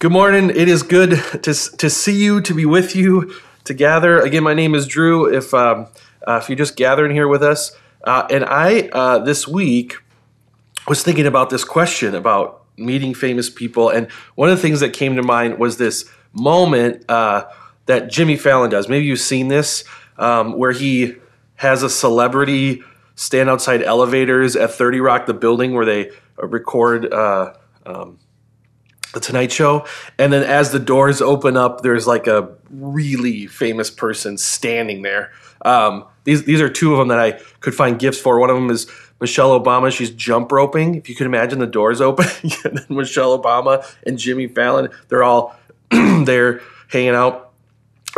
Good morning. It is good to, to see you, to be with you, to gather. Again, my name is Drew. If um, uh, if you're just gathering here with us, uh, and I uh, this week was thinking about this question about meeting famous people, and one of the things that came to mind was this moment uh, that Jimmy Fallon does. Maybe you've seen this, um, where he has a celebrity stand outside elevators at 30 Rock, the building where they record. Uh, um, the Tonight Show, and then as the doors open up, there's like a really famous person standing there. Um, these these are two of them that I could find gifts for. One of them is Michelle Obama. She's jump roping. If you could imagine the doors open, and then Michelle Obama and Jimmy Fallon, they're all there hanging out.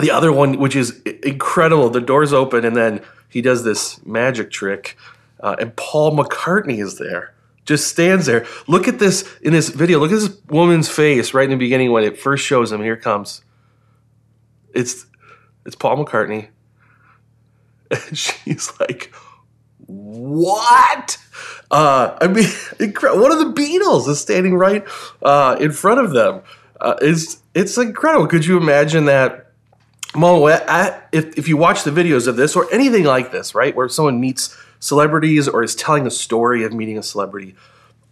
The other one, which is incredible, the doors open, and then he does this magic trick, uh, and Paul McCartney is there just stands there. Look at this in this video. Look at this woman's face right in the beginning when it first shows him. Here comes. It's it's Paul McCartney. And she's like, "What?" Uh, I mean, one of the Beatles is standing right uh, in front of them. Uh, it's it's incredible. Could you imagine that? moment? if if you watch the videos of this or anything like this, right, where someone meets celebrities or is telling a story of meeting a celebrity,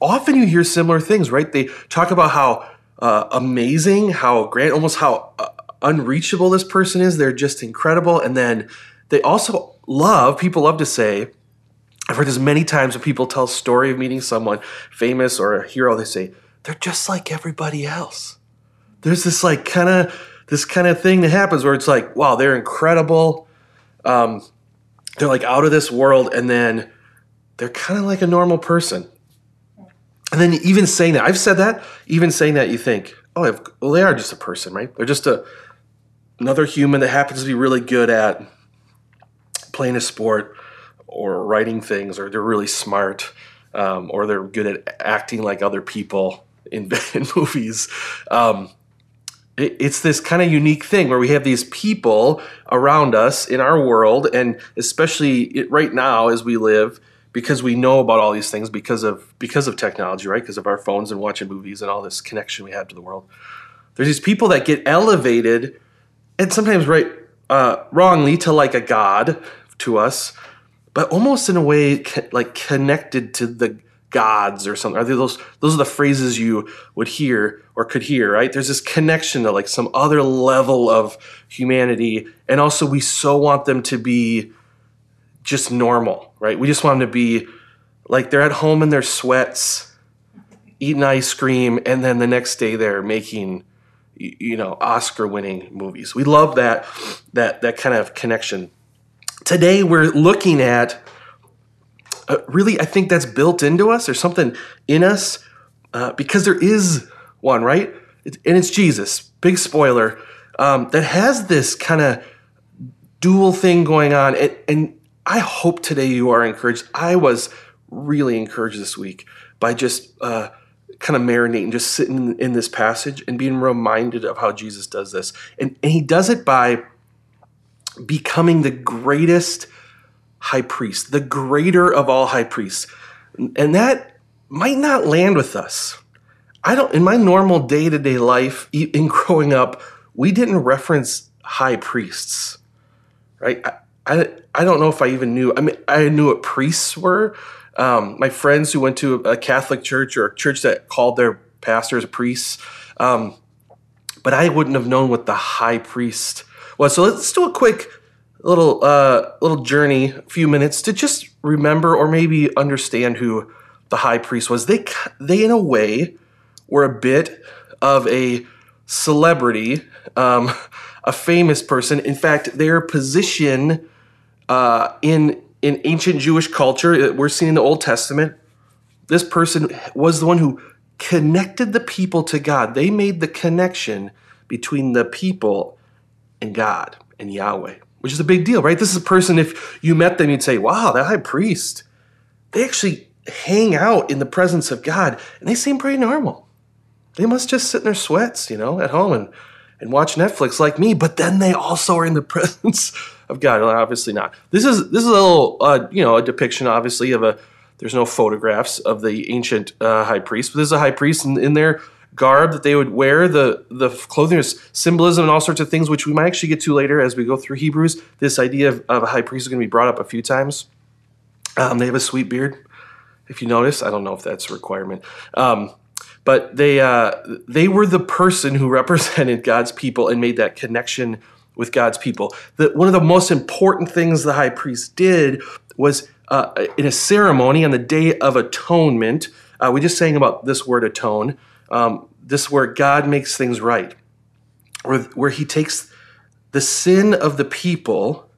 often you hear similar things, right? They talk about how uh, amazing, how grand, almost how uh, unreachable this person is. They're just incredible. And then they also love, people love to say, I've heard this many times when people tell a story of meeting someone famous or a hero, they say, they're just like everybody else. There's this like kind of this kind of thing that happens where it's like, wow, they're incredible. Um, they're like out of this world and then they're kind of like a normal person. And then even saying that i've said that even saying that you think oh well they are just a person right? They're just a another human that happens to be really good at playing a sport or writing things or they're really smart um, or they're good at acting like other people in, in movies. Um, it's this kind of unique thing where we have these people around us in our world, and especially right now as we live, because we know about all these things because of because of technology, right? Because of our phones and watching movies and all this connection we have to the world. There's these people that get elevated, and sometimes right uh, wrongly to like a god to us, but almost in a way like connected to the gods or something. Are those those are the phrases you would hear or could hear, right? There's this connection to like some other level of humanity, and also we so want them to be just normal, right? We just want them to be like they're at home in their sweats, eating ice cream, and then the next day they're making you know Oscar-winning movies. We love that that that kind of connection. Today we're looking at uh, really, I think that's built into us. There's something in us uh, because there is one, right? And it's Jesus. Big spoiler. Um, that has this kind of dual thing going on. And, and I hope today you are encouraged. I was really encouraged this week by just uh, kind of marinating, just sitting in this passage and being reminded of how Jesus does this. And, and he does it by becoming the greatest high priest, the greater of all high priests. And that might not land with us. I don't, in my normal day to day life, in growing up, we didn't reference high priests, right? I, I, I don't know if I even knew, I mean, I knew what priests were. Um, my friends who went to a Catholic church or a church that called their pastors priests, um, but I wouldn't have known what the high priest was. So let's do a quick little uh, little journey, a few minutes to just remember or maybe understand who the high priest was. They they in a way were a bit of a celebrity, um, a famous person. In fact, their position uh, in in ancient Jewish culture, uh, we're seeing in the Old Testament, this person was the one who connected the people to God. They made the connection between the people and God and Yahweh which is a big deal, right? This is a person, if you met them, you'd say, wow, that high priest, they actually hang out in the presence of God and they seem pretty normal. They must just sit in their sweats, you know, at home and, and watch Netflix like me, but then they also are in the presence of God. Well, obviously not. This is this is a little, uh, you know, a depiction, obviously, of a. There's no photographs of the ancient uh, high priest, but there's a high priest in, in garb that they would wear. The the clothing is symbolism and all sorts of things, which we might actually get to later as we go through Hebrews. This idea of, of a high priest is going to be brought up a few times. Um, they have a sweet beard, if you notice. I don't know if that's a requirement. Um, but they uh, they were the person who represented God's people and made that connection with God's people. The, one of the most important things the high priest did was uh, in a ceremony on the Day of Atonement. Uh, we just sang about this word atone. Um, this where God makes things right, where, where He takes the sin of the people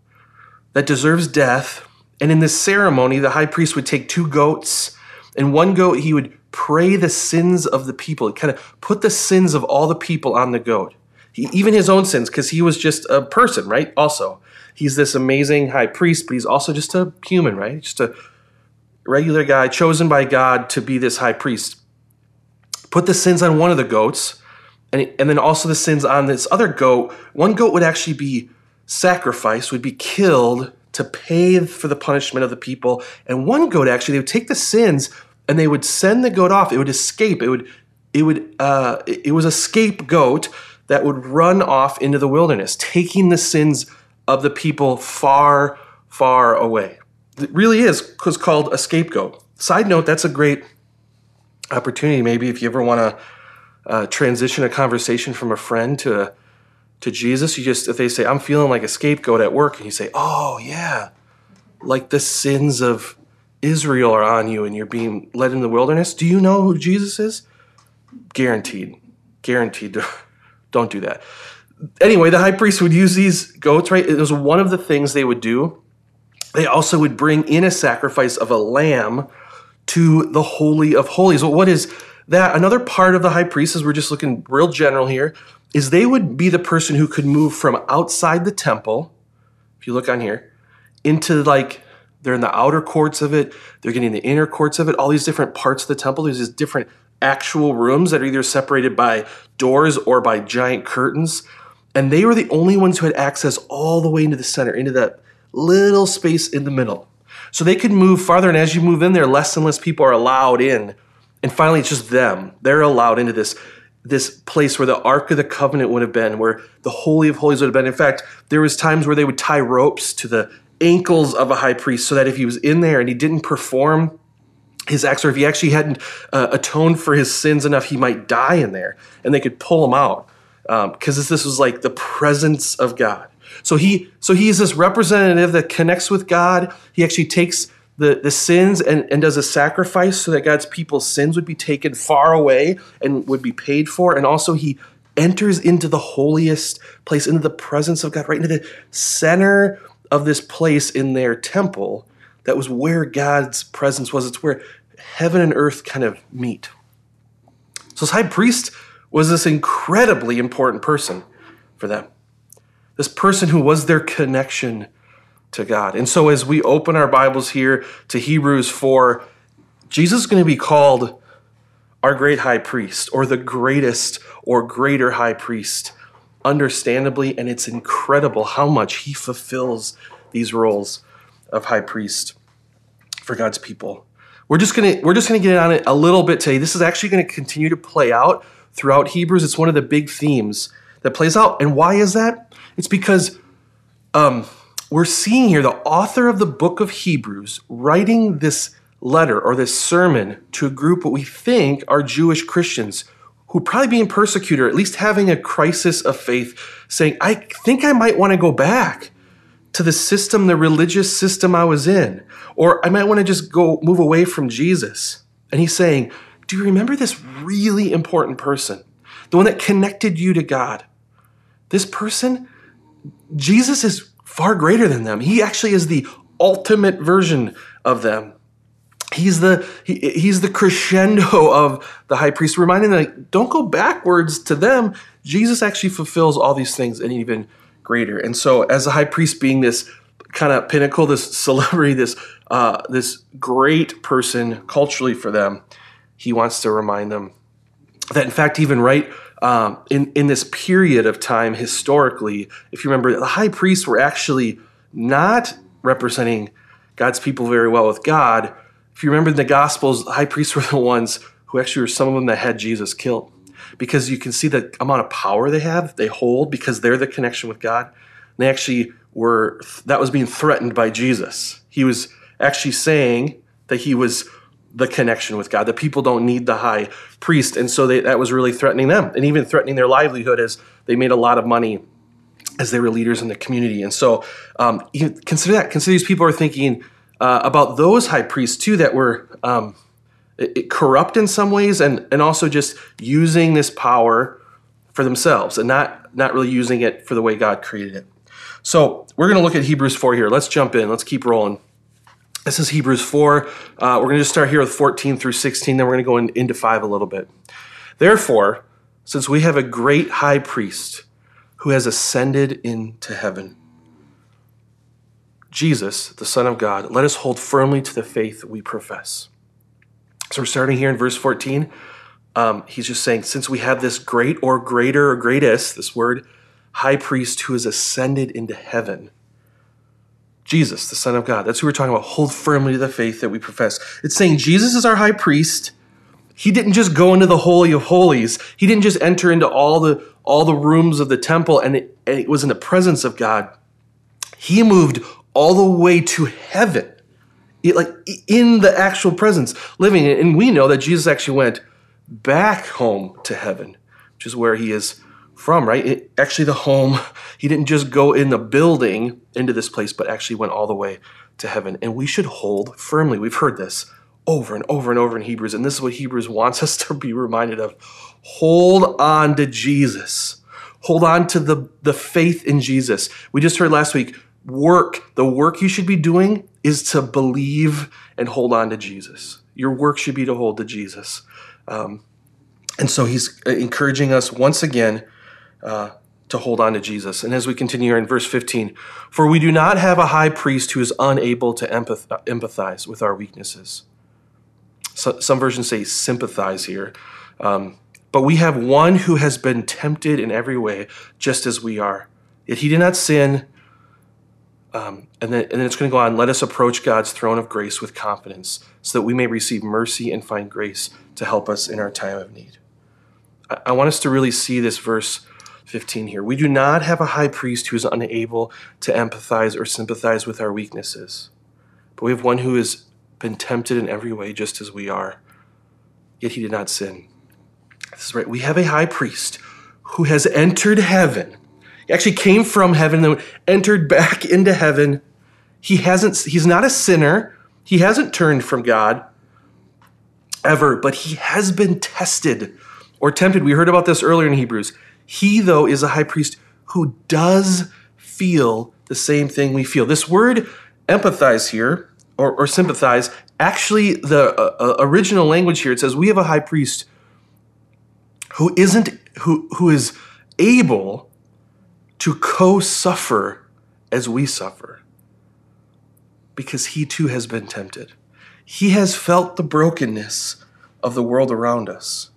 that deserves death, and in this ceremony, the high priest would take two goats, and one goat he would pray the sins of the people, kind of put the sins of all the people on the goat. He, even his own sins, because he was just a person, right? Also, he's this amazing high priest, but he's also just a human, right? Just a regular guy chosen by God to be this high priest. Put the sins on one of the goats, and, and then also the sins on this other goat. One goat would actually be sacrificed, would be killed to pay for the punishment of the people. And one goat actually, they would take the sins and they would send the goat off. It would escape. It would, it would, uh, it was a scapegoat that would run off into the wilderness, taking the sins of the people far, far away. It really is was called a scapegoat. Side note, that's a great opportunity. Maybe if you ever want to uh, transition a conversation from a friend to to Jesus, you just if they say, "I'm feeling like a scapegoat at work," and you say, "Oh yeah, like the sins of Israel are on you, and you're being led in the wilderness." Do you know who Jesus is? Guaranteed, guaranteed. Don't do that. Anyway, the high priest would use these goats, right? It was one of the things they would do. They also would bring in a sacrifice of a lamb to the Holy of Holies. Well, what is that? Another part of the high priest, as we're just looking real general here, is they would be the person who could move from outside the temple, if you look on here, into like they're in the outer courts of it, they're getting the inner courts of it, all these different parts of the temple. There's these different actual rooms that are either separated by doors or by giant curtains. And they were the only ones who had access all the way into the center, into that little space in the middle. So they could move farther, and as you move in there, less and less people are allowed in. And finally, it's just them. They're allowed into this, this place where the Ark of the Covenant would have been, where the Holy of Holies would have been. In fact, there was times where they would tie ropes to the ankles of a high priest so that if he was in there and he didn't perform his acts, or if he actually hadn't uh, atoned for his sins enough, he might die in there, and they could pull him out because um, this was like the presence of God. So he, so he's this representative that connects with God. He actually takes the, the sins and, and does a sacrifice so that God's people's sins would be taken far away and would be paid for. And also he enters into the holiest place, into the presence of God, right into the center of this place in their temple. That was where God's presence was. It's where heaven and earth kind of meet. So, this high priest was this incredibly important person for them. This person who was their connection to God. And so, as we open our Bibles here to Hebrews 4, Jesus is going to be called our great high priest, or the greatest or greater high priest, understandably. And it's incredible how much he fulfills these roles of high priest for God's people. We're just gonna we're just gonna get on it a little bit today. This is actually going to continue to play out throughout Hebrews. It's one of the big themes that plays out. And why is that? It's because um, we're seeing here the author of the book of Hebrews writing this letter or this sermon to a group what we think are Jewish Christians who probably being persecuted, or at least having a crisis of faith, saying, I think I might want to go back to the system, the religious system I was in. Or I might want to just go move away from Jesus. And he's saying, Do you remember this really important person? The one that connected you to God? This person, Jesus is far greater than them. He actually is the ultimate version of them. He's the he, he's the crescendo of the high priest, reminding them like, don't go backwards to them. Jesus actually fulfills all these things and even greater. And so, as a high priest being this kind of pinnacle, this celebrity, this uh, this great person culturally for them, he wants to remind them that, in fact, even right um, in in this period of time historically, if you remember, the high priests were actually not representing God's people very well with God. If you remember in the Gospels, the high priests were the ones who actually were some of them that had Jesus killed because you can see the amount of power they have, they hold because they're the connection with God. And they actually were, that was being threatened by Jesus. He was actually saying that he was the connection with God, The people don't need the high priest. And so they, that was really threatening them and even threatening their livelihood as they made a lot of money as they were leaders in the community. And so um, consider that. Consider these people are thinking uh, about those high priests too that were um, it, corrupt in some ways and, and also just using this power for themselves and not, not really using it for the way God created it. So we're going to look at Hebrews 4 here. Let's jump in. Let's keep rolling. This is Hebrews 4. Uh, we're going to just start here with 14 through 16, then we're going to go in, into 5 a little bit. Therefore, since we have a great high priest who has ascended into heaven, Jesus, the Son of God, let us hold firmly to the faith we profess. So we're starting here in verse 14. Um, he's just saying, since we have this great or greater or greatest, this word, high priest who has ascended into heaven, Jesus, the Son of God. That's who we're talking about. Hold firmly to the faith that we profess. It's saying Jesus is our high priest. He didn't just go into the holy of holies. He didn't just enter into all the all the rooms of the temple and it, and it was in the presence of God. He moved all the way to heaven. It, like in the actual presence, living. And we know that Jesus actually went back home to heaven, which is where he is from, right? It, actually, the home, he didn't just go in the building into this place, but actually went all the way to heaven. And we should hold firmly. We've heard this over and over and over in Hebrews, and this is what Hebrews wants us to be reminded of. Hold on to Jesus. Hold on to the, the faith in Jesus. We just heard last week work, the work you should be doing is to believe and hold on to Jesus. Your work should be to hold to Jesus. Um, and so he's encouraging us once again uh, to hold on to Jesus. And as we continue here in verse 15, for we do not have a high priest who is unable to empath- empathize with our weaknesses. So, some versions say sympathize here. Um, but we have one who has been tempted in every way, just as we are. Yet he did not sin. Um, and, then, and then it's going to go on let us approach God's throne of grace with confidence so that we may receive mercy and find grace to help us in our time of need. I, I want us to really see this verse 15 here. We do not have a high priest who is unable to empathize or sympathize with our weaknesses, but we have one who has been tempted in every way, just as we are, yet he did not sin. This is right. We have a high priest who has entered heaven. He actually came from heaven, then entered back into heaven. He hasn't, he's not a sinner. He hasn't turned from God ever, but he has been tested or tempted. We heard about this earlier in Hebrews. He, though, is a high priest who does feel the same thing we feel. This word empathize here, or, or sympathize, actually, the uh, uh, original language here, it says, We have a high priest who isn't, who, who is able to co suffer as we suffer, because he too has been tempted. He has felt the brokenness of the world around us.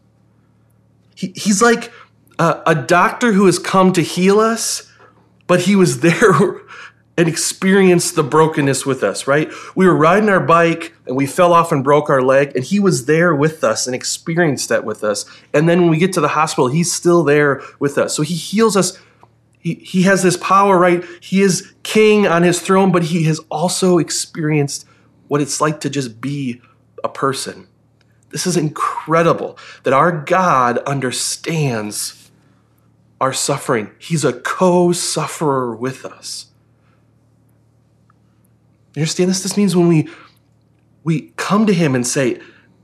He, he's like uh, a doctor who has come to heal us, but he was there and experienced the brokenness with us, right? We were riding our bike and we fell off and broke our leg, and he was there with us and experienced that with us. And then when we get to the hospital, he's still there with us. So he heals us. He, he has this power, right? He is king on his throne, but he has also experienced what it's like to just be a person. This is incredible that our God understands our suffering. He's a co sufferer with us. You understand this? This means when we, we come to Him and say,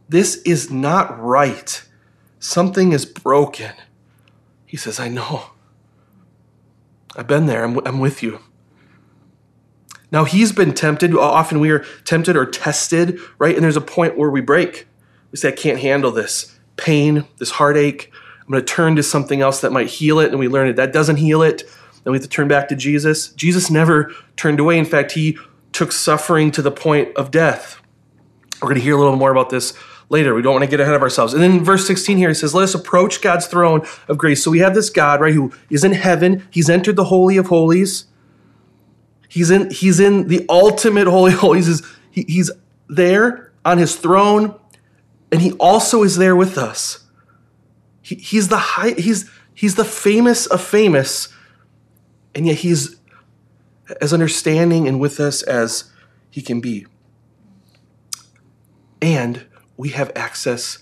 This is not right, something is broken, He says, I know. I've been there, I'm, I'm with you. Now, He's been tempted. Often we are tempted or tested, right? And there's a point where we break. We say, I can't handle this pain, this heartache. I'm going to turn to something else that might heal it. And we learn that that doesn't heal it. Then we have to turn back to Jesus. Jesus never turned away. In fact, he took suffering to the point of death. We're going to hear a little more about this later. We don't want to get ahead of ourselves. And then in verse 16 here, he says, Let us approach God's throne of grace. So we have this God, right, who is in heaven. He's entered the Holy of Holies. He's in, he's in the ultimate Holy of Holies. He's, he, he's there on his throne, and he also is there with us. He, he's the high, he's he's the famous of famous, and yet he's as understanding and with us as he can be. And we have access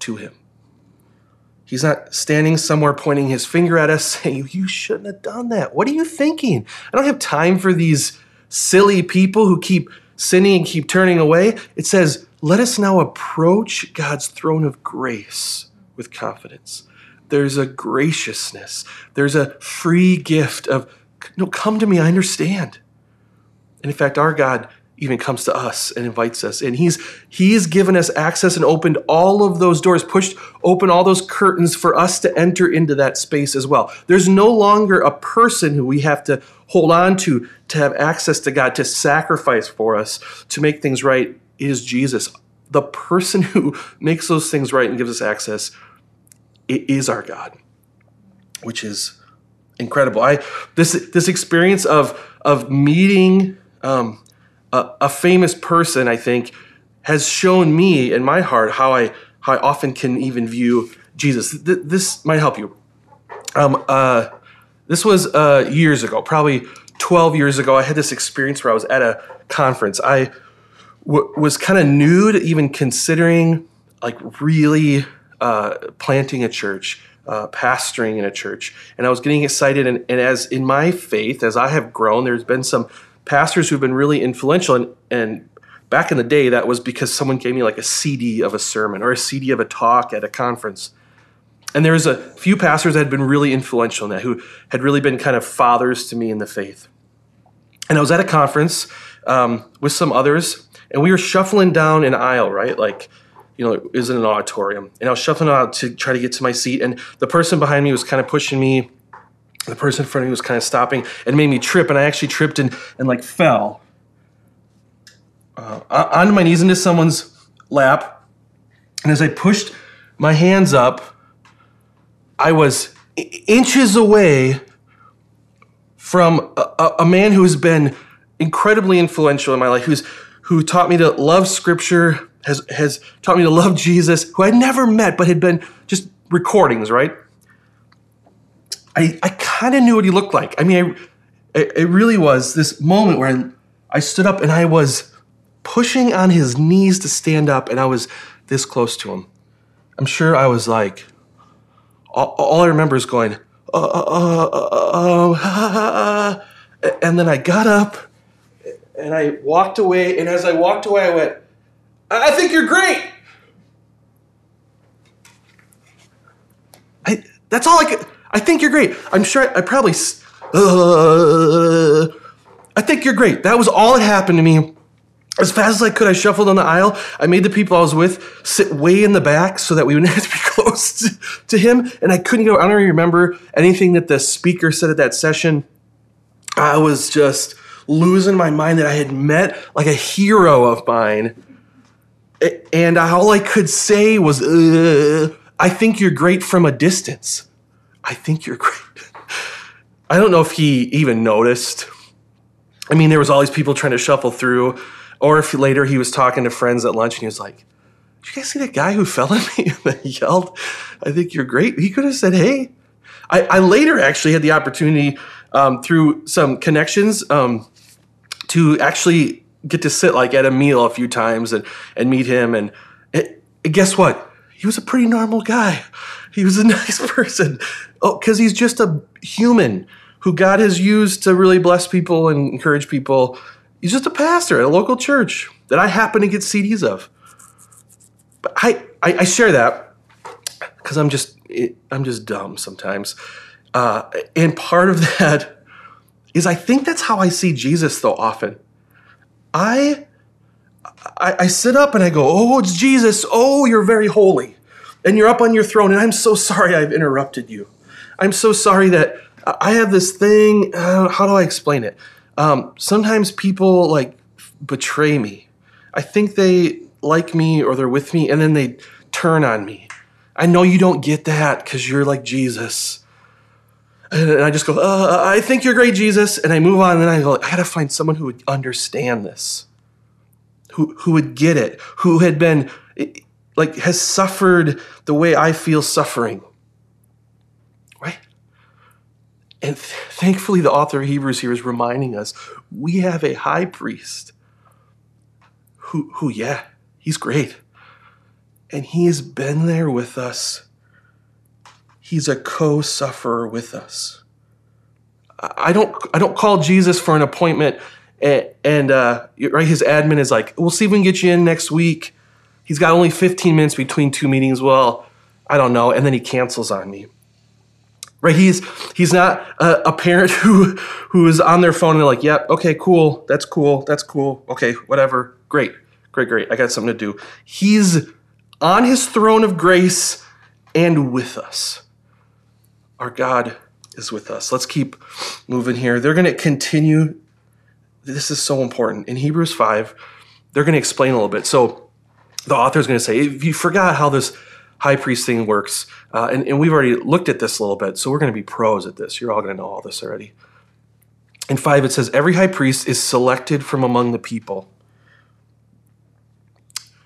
to him. He's not standing somewhere pointing his finger at us saying, You shouldn't have done that. What are you thinking? I don't have time for these silly people who keep sinning and keep turning away. It says, Let us now approach God's throne of grace with confidence. There's a graciousness, there's a free gift of, No, come to me, I understand. And in fact, our God even comes to us and invites us. And he's he's given us access and opened all of those doors, pushed open all those curtains for us to enter into that space as well. There's no longer a person who we have to hold on to to have access to God, to sacrifice for us, to make things right it is Jesus. The person who makes those things right and gives us access it is our God, which is incredible. I this this experience of of meeting um, a, a famous person, I think, has shown me in my heart how I how I often can even view Jesus. Th- this might help you. Um, uh, this was uh, years ago, probably 12 years ago. I had this experience where I was at a conference. I w- was kind of new to even considering like really uh, planting a church, uh, pastoring in a church, and I was getting excited. And, and as in my faith, as I have grown, there's been some pastors who've been really influential and, and back in the day that was because someone gave me like a cd of a sermon or a cd of a talk at a conference. And there was a few pastors that had been really influential in that who had really been kind of fathers to me in the faith. And i was at a conference um, with some others and we were shuffling down an aisle right? Like you know it was in an auditorium. And i was shuffling out to try to get to my seat and the person behind me was kind of pushing me. The person in front of me was kind of stopping and made me trip and i actually tripped and, and like fell uh, onto my knees into someone's lap. And as i pushed my hands up i was inches away from a, a man who has been incredibly influential in my life who's who taught me to love scripture has has taught me to love jesus who i'd never met but had been just recordings right I, I kind of knew what he looked like. I mean, I, it really was this moment where I, I stood up and I was pushing on his knees to stand up, and I was this close to him. I'm sure I was like, all, all I remember is going, uh, uh, uh, uh, and then I got up and I walked away. And as I walked away, I went, I think you're great. I, that's all I could. I think you're great. I'm sure I probably. Uh, I think you're great. That was all that happened to me. As fast as I could, I shuffled on the aisle. I made the people I was with sit way in the back so that we wouldn't have to be close to, to him. And I couldn't go. I don't even remember anything that the speaker said at that session. I was just losing my mind that I had met like a hero of mine. And all I could say was, uh, I think you're great from a distance. I think you're great. I don't know if he even noticed. I mean, there was all these people trying to shuffle through, or if later he was talking to friends at lunch and he was like, "Did you guys see that guy who fell at me and yelled? I think you're great." He could have said, "Hey." I, I later actually had the opportunity um, through some connections um, to actually get to sit like at a meal a few times and and meet him and, and guess what? He was a pretty normal guy. He was a nice person. Oh, because he's just a human who God has used to really bless people and encourage people. He's just a pastor at a local church that I happen to get CDs of. But I, I, I share that because I'm just I'm just dumb sometimes, uh, and part of that is I think that's how I see Jesus though often. I, I I sit up and I go, oh, it's Jesus. Oh, you're very holy and you're up on your throne, and I'm so sorry I've interrupted you. I'm so sorry that I have this thing. Uh, how do I explain it? Um, sometimes people like betray me. I think they like me or they're with me, and then they turn on me. I know you don't get that because you're like Jesus and I just go, uh, I think you're great, Jesus. And I move on, and I go, I gotta find someone who would understand this, who who would get it, who had been like has suffered the way I feel suffering. Right? And th- thankfully, the author of Hebrews here is reminding us we have a high priest who, who, yeah, he's great. And he has been there with us He's a co sufferer with us. I don't, I don't call Jesus for an appointment and, and uh, right, his admin is like, we'll see if we can get you in next week. He's got only 15 minutes between two meetings. Well, I don't know. And then he cancels on me. Right? He's he's not a, a parent who who is on their phone and like, yep, yeah, okay, cool, that's cool, that's cool, okay, whatever, great, great, great. I got something to do. He's on his throne of grace and with us. Our God is with us. Let's keep moving here. They're going to continue. This is so important. In Hebrews 5, they're going to explain a little bit. So the author is going to say, if you forgot how this high priest thing works, uh, and, and we've already looked at this a little bit, so we're going to be pros at this. You're all going to know all this already. In 5, it says, Every high priest is selected from among the people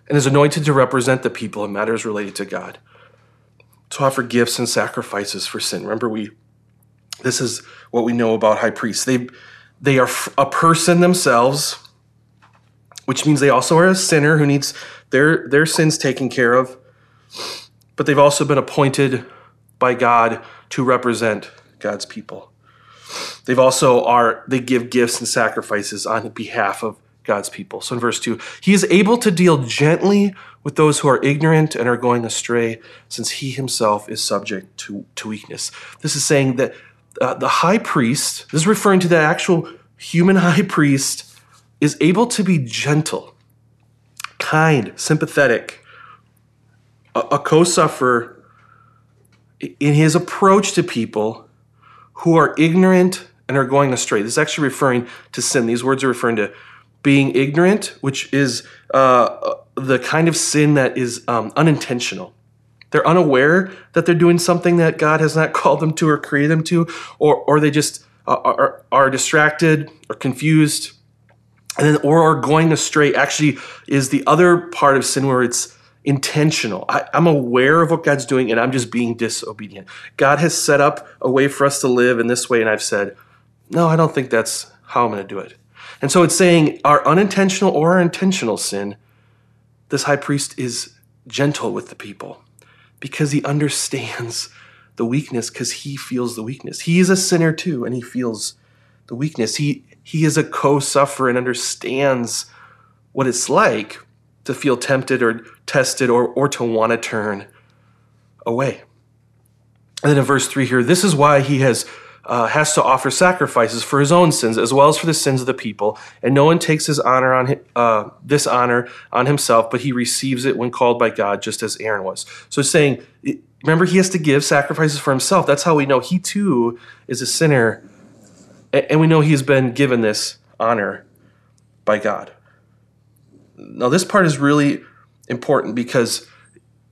and is anointed to represent the people in matters related to God, to offer gifts and sacrifices for sin. Remember, we this is what we know about high priests. They they are a person themselves, which means they also are a sinner who needs their their sins taken care of. But they've also been appointed by God to represent God's people. They've also are they give gifts and sacrifices on behalf of God's people. So in verse 2, he is able to deal gently with those who are ignorant and are going astray, since he himself is subject to, to weakness. This is saying that uh, the high priest, this is referring to the actual human high priest, is able to be gentle, kind, sympathetic, a, a co sufferer in his approach to people who are ignorant and are going astray. This is actually referring to sin. These words are referring to being ignorant, which is uh, the kind of sin that is um, unintentional. They're unaware that they're doing something that God has not called them to or created them to, or, or they just uh, are, are distracted or confused, and then or are going astray. Actually, is the other part of sin where it's intentional. I, I'm aware of what God's doing, and I'm just being disobedient. God has set up a way for us to live in this way, and I've said, no, I don't think that's how I'm going to do it. And so it's saying our unintentional or our intentional sin, this high priest is gentle with the people because he understands the weakness because he feels the weakness. He is a sinner too and he feels the weakness. He he is a co-sufferer and understands what it's like to feel tempted or tested or or to want to turn away. And then in verse 3 here, this is why he has uh, has to offer sacrifices for his own sins as well as for the sins of the people, and no one takes his honor on uh, this honor on himself, but he receives it when called by God, just as Aaron was. So, saying, remember, he has to give sacrifices for himself. That's how we know he too is a sinner, and we know he has been given this honor by God. Now, this part is really important because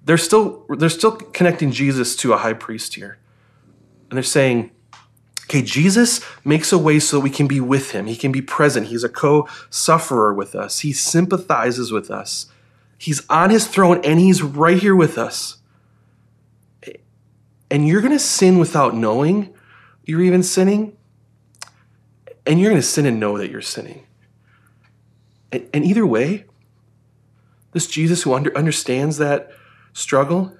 they're still they're still connecting Jesus to a high priest here, and they're saying Okay, Jesus makes a way so that we can be with him. He can be present. He's a co sufferer with us. He sympathizes with us. He's on his throne and he's right here with us. And you're going to sin without knowing you're even sinning. And you're going to sin and know that you're sinning. And, and either way, this Jesus who under, understands that struggle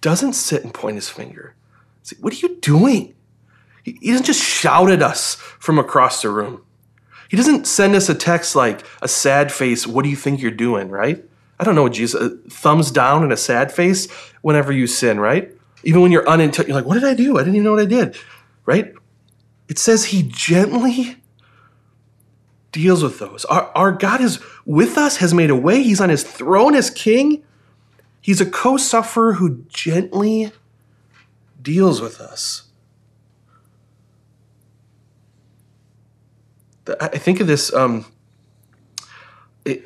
doesn't sit and point his finger. Say, what are you doing? He doesn't just shout at us from across the room. He doesn't send us a text like a sad face, what do you think you're doing, right? I don't know what Jesus, uh, thumbs down and a sad face whenever you sin, right? Even when you're unintentional, you're like, what did I do? I didn't even know what I did, right? It says he gently deals with those. Our, our God is with us, has made a way. He's on his throne as king. He's a co sufferer who gently deals with us. I think of this um,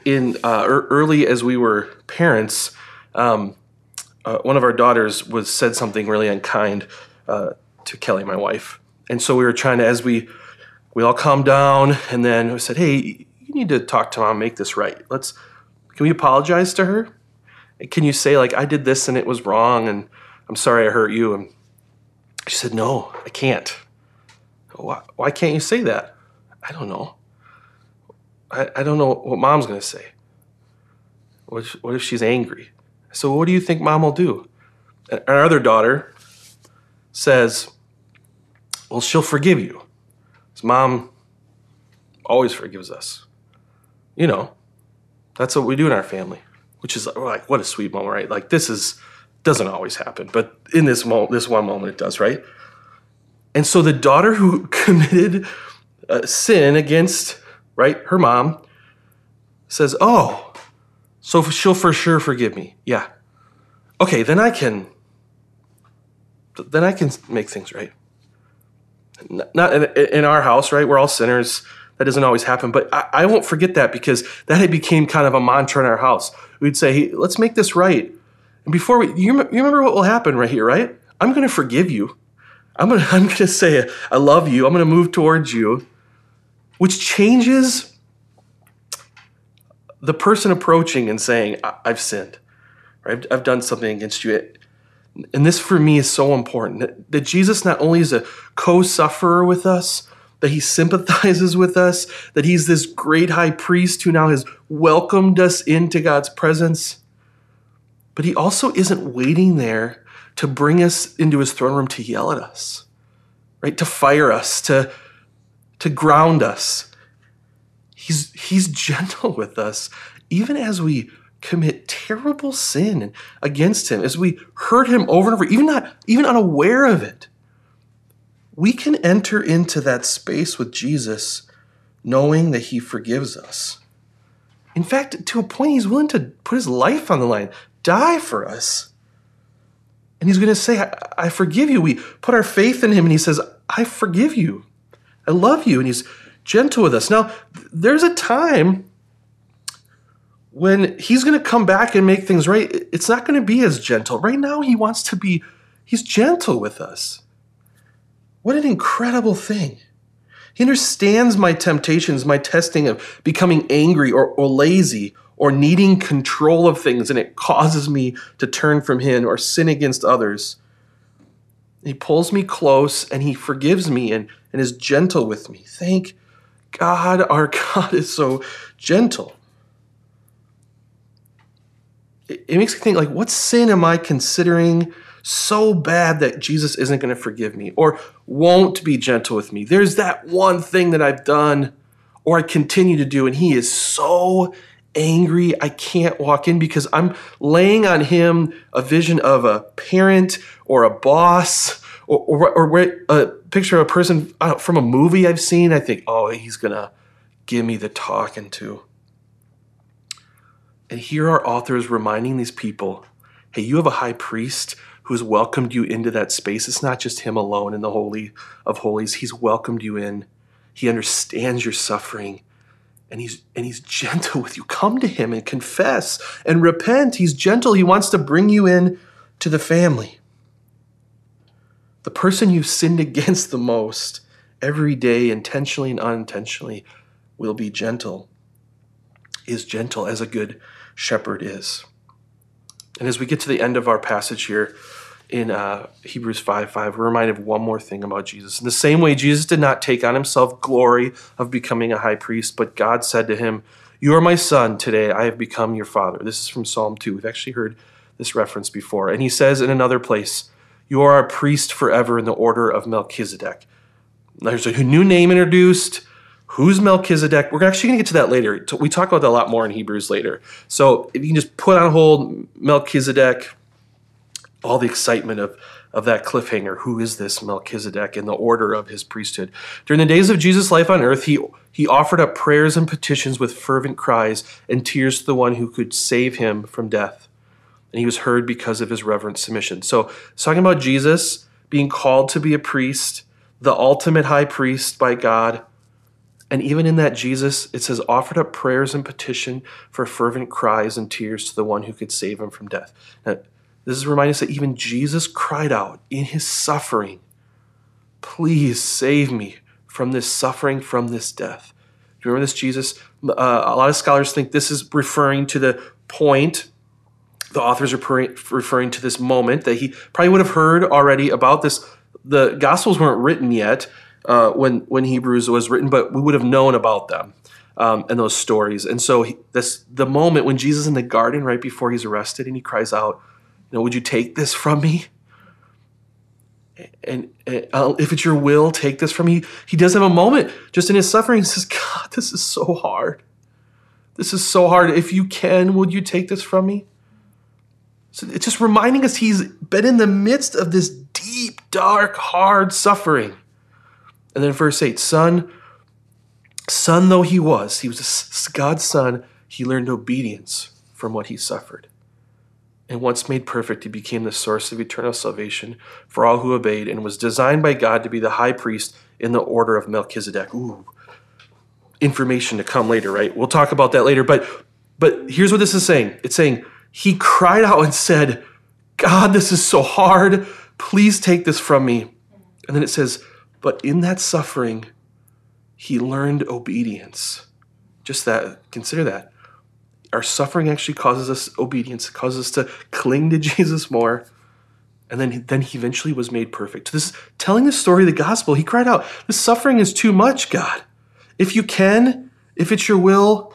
in uh, early as we were parents. Um, uh, one of our daughters was said something really unkind uh, to Kelly, my wife, and so we were trying to, as we we all calmed down, and then we said, "Hey, you need to talk to mom, make this right. Let's can we apologize to her? Can you say like I did this and it was wrong, and I'm sorry I hurt you?" And She said, No, I can't. Why, why can't you say that? I don't know. I, I don't know what mom's going to say. What if, what if she's angry? So, what do you think mom will do? And our other daughter says, Well, she'll forgive you. Mom always forgives us. You know, that's what we do in our family, which is like, what a sweet moment, right? Like, this is doesn't always happen, but in this moment, this one moment, it does, right? And so the daughter who committed a sin against, right, her mom says, "Oh, so she'll for sure forgive me." Yeah. Okay, then I can then I can make things right. Not in, in our house, right? We're all sinners. That doesn't always happen, but I, I, won't forget that because that had became kind of a mantra in our house. We'd say, hey, "Let's make this right." And before we, you, you remember what will happen right here, right? I'm going to forgive you. I'm going to, I'm going to say, I love you. I'm going to move towards you, which changes the person approaching and saying, I've sinned, right? I've, I've done something against you. And this for me is so important that, that Jesus not only is a co sufferer with us, that he sympathizes with us, that he's this great high priest who now has welcomed us into God's presence, but he also isn't waiting there to bring us into his throne room to yell at us, right? To fire us, to, to ground us. He's, he's gentle with us, even as we commit terrible sin against him, as we hurt him over and over, even not even unaware of it. We can enter into that space with Jesus knowing that he forgives us. In fact, to a point, he's willing to put his life on the line, die for us. And he's going to say, I, I, forgive you. We put our faith in him, and he says, I forgive you. I love you. And he's gentle with us. Now, there's a time when he's going to come back and make things right. It's not going to be as gentle. Right now, he wants to be, he's gentle with us. What an incredible thing. He understands my temptations, my testing of becoming angry or, or lazy or needing control of things, and it causes me to turn from Him or sin against others. He pulls me close and He forgives me and, and is gentle with me. Thank God, our God is so gentle. It, it makes me think, like, what sin am I considering? so bad that Jesus isn't going to forgive me or won't be gentle with me. There's that one thing that I've done or I continue to do, and He is so angry. I can't walk in because I'm laying on him a vision of a parent or a boss or, or, or a picture of a person uh, from a movie I've seen. I think, oh, he's going to give me the talking to. And here are authors reminding these people hey, you have a high priest who's welcomed you into that space. It's not just him alone in the Holy of Holies, he's welcomed you in. He understands your suffering and he's and he's gentle with you. Come to him and confess and repent. He's gentle. He wants to bring you in to the family. The person you've sinned against the most every day intentionally and unintentionally will be gentle is gentle as a good shepherd is. And as we get to the end of our passage here in uh, Hebrews 5 5, we're reminded of one more thing about Jesus. In the same way, Jesus did not take on himself glory of becoming a high priest, but God said to him, You are my son, today I have become your father. This is from Psalm 2. We've actually heard this reference before. And he says in another place, You are a priest forever in the order of Melchizedek. Now there's a new name introduced. Who's Melchizedek? We're actually going to get to that later. We talk about that a lot more in Hebrews later. So if you can just put on hold Melchizedek, all the excitement of, of that cliffhanger. Who is this Melchizedek in the order of his priesthood? During the days of Jesus' life on earth, he, he offered up prayers and petitions with fervent cries and tears to the one who could save him from death. And he was heard because of his reverent submission. So, talking about Jesus being called to be a priest, the ultimate high priest by God. And even in that, Jesus, it says, offered up prayers and petition for fervent cries and tears to the one who could save him from death. Now, this is reminding us that even Jesus cried out in his suffering, Please save me from this suffering, from this death. Do you remember this, Jesus? Uh, a lot of scholars think this is referring to the point. The authors are referring to this moment that he probably would have heard already about this, the Gospels weren't written yet uh, when when Hebrews was written, but we would have known about them um, and those stories. And so he, this the moment when Jesus in the garden right before he's arrested, and he cries out, "You know, would you take this from me?" And, and uh, if it's your will, take this from me. He does have a moment just in his suffering. He says, "God, this is so hard. This is so hard. If you can, would you take this from me?" So it's just reminding us he's been in the midst of this deep, dark, hard suffering. And then verse 8 Son, son though he was, he was God's son, he learned obedience from what he suffered. And once made perfect, he became the source of eternal salvation for all who obeyed and was designed by God to be the high priest in the order of Melchizedek. Ooh, information to come later, right? We'll talk about that later. But but here's what this is saying. It's saying he cried out and said, God, this is so hard. Please take this from me. And then it says, but in that suffering, he learned obedience. Just that, consider that. Our suffering actually causes us obedience, causes us to cling to Jesus more. And then, then he eventually was made perfect. This telling the story of the gospel, he cried out, The suffering is too much, God. If you can, if it's your will,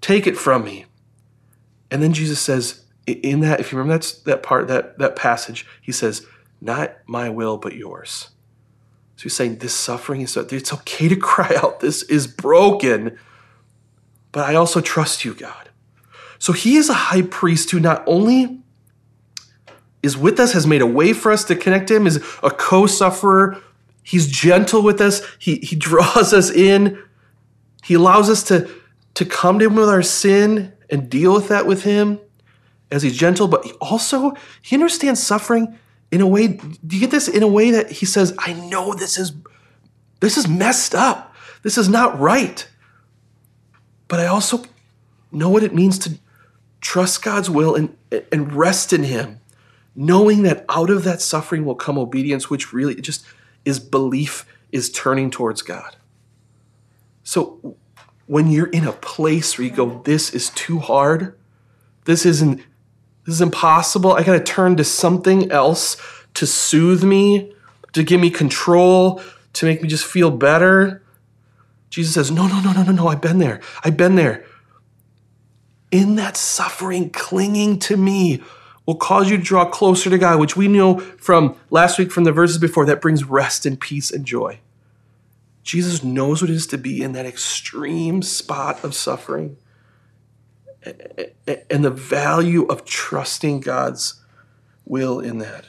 take it from me. And then Jesus says, in that, if you remember that's that part, that, that passage, he says, Not my will, but yours. So he's saying this suffering is so it's okay to cry out. This is broken. But I also trust you, God. So he is a high priest who not only is with us, has made a way for us to connect to him, is a co-sufferer. He's gentle with us. He, he draws us in. He allows us to, to come to him with our sin and deal with that with him as he's gentle, but he also he understands suffering in a way. Do you get this? In a way that he says, "I know this is this is messed up. This is not right." But I also know what it means to trust God's will and and rest in Him, knowing that out of that suffering will come obedience, which really just is belief, is turning towards God. So when you're in a place where you go, this is too hard, this isn't, this is impossible. I got to turn to something else to soothe me, to give me control, to make me just feel better. Jesus says, No, no, no, no, no, no. I've been there. I've been there. In that suffering, clinging to me will cause you to draw closer to God, which we know from last week from the verses before that brings rest and peace and joy. Jesus knows what it is to be in that extreme spot of suffering and the value of trusting God's will in that.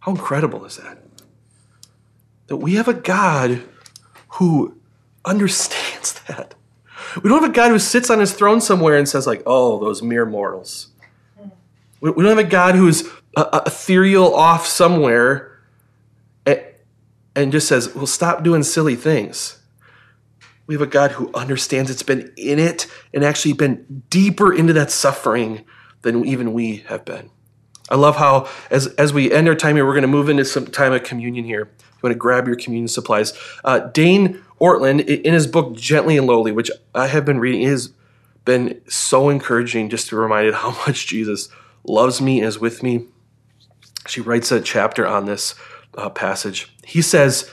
How incredible is that? That we have a God who understands that. We don't have a God who sits on his throne somewhere and says, like, oh, those mere mortals. We don't have a God who's ethereal off somewhere and just says, well, stop doing silly things. We have a God who understands it's been in it and actually been deeper into that suffering than even we have been. I love how, as, as we end our time here, we're going to move into some time of communion here. You want to grab your communion supplies. Uh, Dane Ortlund, in his book Gently and Lowly, which I have been reading, has been so encouraging just to remind it how much Jesus loves me and is with me. She writes a chapter on this uh, passage. He says,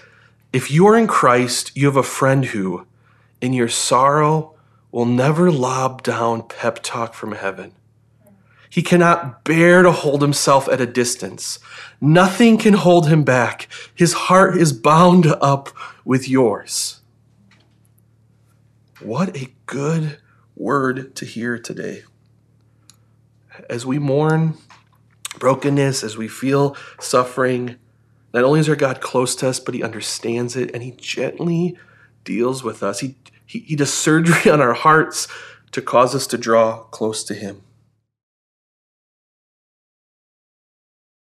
If you are in Christ, you have a friend who, in your sorrow, will never lob down pep talk from heaven. He cannot bear to hold himself at a distance. Nothing can hold him back. His heart is bound up with yours. What a good word to hear today. As we mourn brokenness, as we feel suffering, not only is our God close to us, but He understands it and He gently deals with us. He, he, he does surgery on our hearts to cause us to draw close to Him.